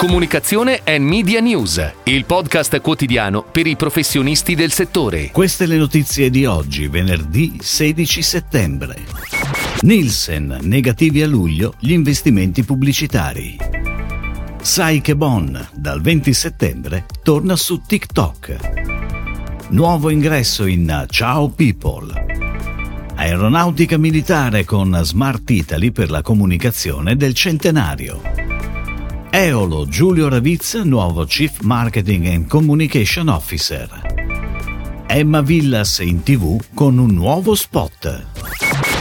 Comunicazione e Media News, il podcast quotidiano per i professionisti del settore. Queste le notizie di oggi, venerdì 16 settembre. Nielsen, negativi a luglio gli investimenti pubblicitari. Sai che Bon, dal 20 settembre, torna su TikTok. Nuovo ingresso in Ciao People. Aeronautica militare con Smart Italy per la comunicazione del centenario. Eolo Giulio Ravizza, nuovo Chief Marketing and Communication Officer. Emma Villas in tv con un nuovo spot.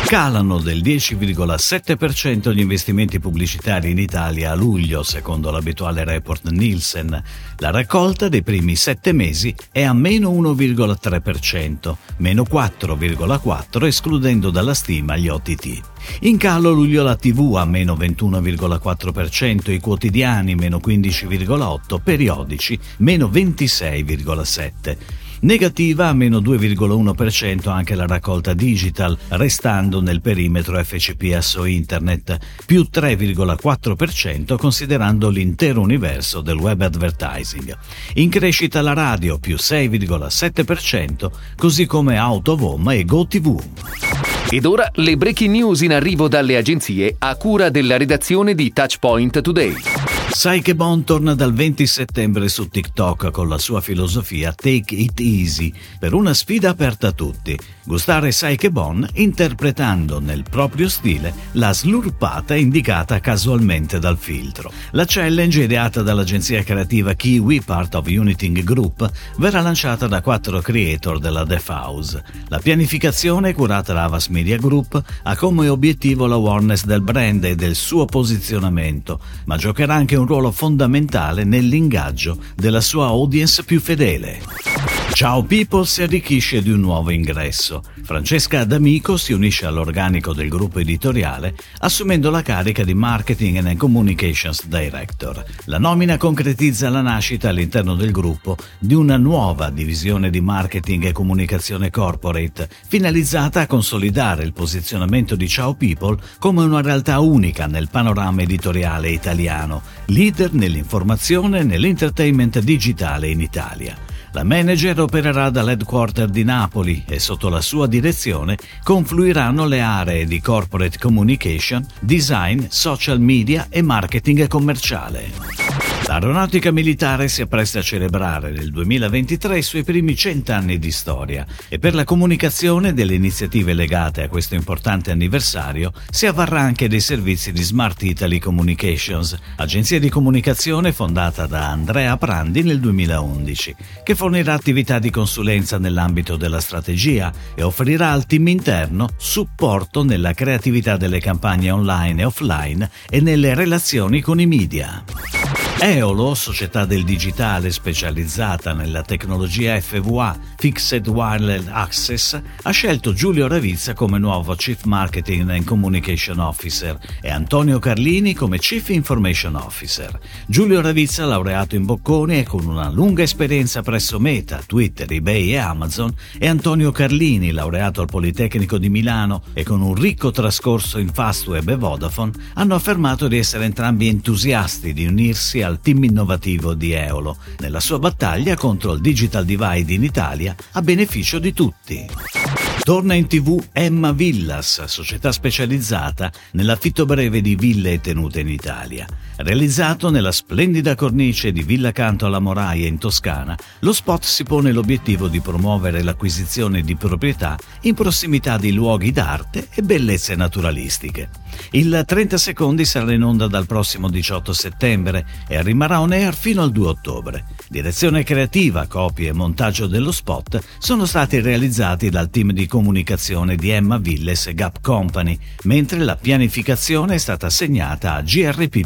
Calano del 10,7% gli investimenti pubblicitari in Italia a luglio, secondo l'abituale report Nielsen. La raccolta dei primi sette mesi è a meno 1,3%, meno 4,4% escludendo dalla stima gli OTT. In calo luglio la TV a meno 21,4%, i quotidiani meno 15,8%, periodici meno 26,7%. Negativa a meno 2,1% anche la raccolta digital, restando nel perimetro FCPSO Internet, più 3,4% considerando l'intero universo del web advertising. In crescita la radio, più 6,7%, così come Home e GoTV. Ed ora le breaking news in arrivo dalle agenzie a cura della redazione di Touchpoint Today. Sai che Bon torna dal 20 settembre su TikTok con la sua filosofia Take It Easy per una sfida aperta a tutti. Gustare Sai che Bon interpretando nel proprio stile la slurpata indicata casualmente dal filtro. La challenge ideata dall'agenzia creativa Kiwi, part of Uniting Group, verrà lanciata da quattro creator della Def House. La pianificazione, curata da Avas Media Group, ha come obiettivo l'awareness del brand e del suo posizionamento, ma giocherà anche un ruolo fondamentale nell'ingaggio della sua audience più fedele. Ciao People si arricchisce di un nuovo ingresso. Francesca D'Amico si unisce all'organico del gruppo editoriale assumendo la carica di Marketing and Communications Director. La nomina concretizza la nascita all'interno del gruppo di una nuova divisione di marketing e comunicazione corporate finalizzata a consolidare il posizionamento di Ciao People come una realtà unica nel panorama editoriale italiano, leader nell'informazione e nell'entertainment digitale in Italia. La manager opererà dall'headquarter di Napoli e sotto la sua direzione confluiranno le aree di corporate communication, design, social media e marketing commerciale. L'aeronautica militare si appresta a celebrare nel 2023 i suoi primi cent'anni di storia e per la comunicazione delle iniziative legate a questo importante anniversario si avvarrà anche dei servizi di Smart Italy Communications, agenzia di comunicazione fondata da Andrea Prandi nel 2011, che fornirà attività di consulenza nell'ambito della strategia e offrirà al team interno supporto nella creatività delle campagne online e offline e nelle relazioni con i media. Eolo, società del digitale specializzata nella tecnologia FWA Fixed Wireless Access, ha scelto Giulio Ravizza come nuovo Chief Marketing and Communication Officer e Antonio Carlini come Chief Information Officer. Giulio Ravizza, laureato in Bocconi e con una lunga esperienza presso Meta, Twitter, eBay e Amazon, e Antonio Carlini, laureato al Politecnico di Milano e con un ricco trascorso in Fastweb e Vodafone, hanno affermato di essere entrambi entusiasti di unirsi a al team innovativo di Eolo nella sua battaglia contro il digital divide in Italia a beneficio di tutti. Torna in tv Emma Villas, società specializzata nell'affitto breve di ville e tenute in Italia. Realizzato nella splendida cornice di Villa Canto alla Moraia in Toscana, lo spot si pone l'obiettivo di promuovere l'acquisizione di proprietà in prossimità di luoghi d'arte e bellezze naturalistiche. Il 30 secondi sarà in onda dal prossimo 18 settembre e rimarrà on air fino al 2 ottobre. Direzione creativa, copie e montaggio dello spot sono stati realizzati dal team di comunicazione di Emma Villes Gap Company, mentre la pianificazione è stata assegnata a GRP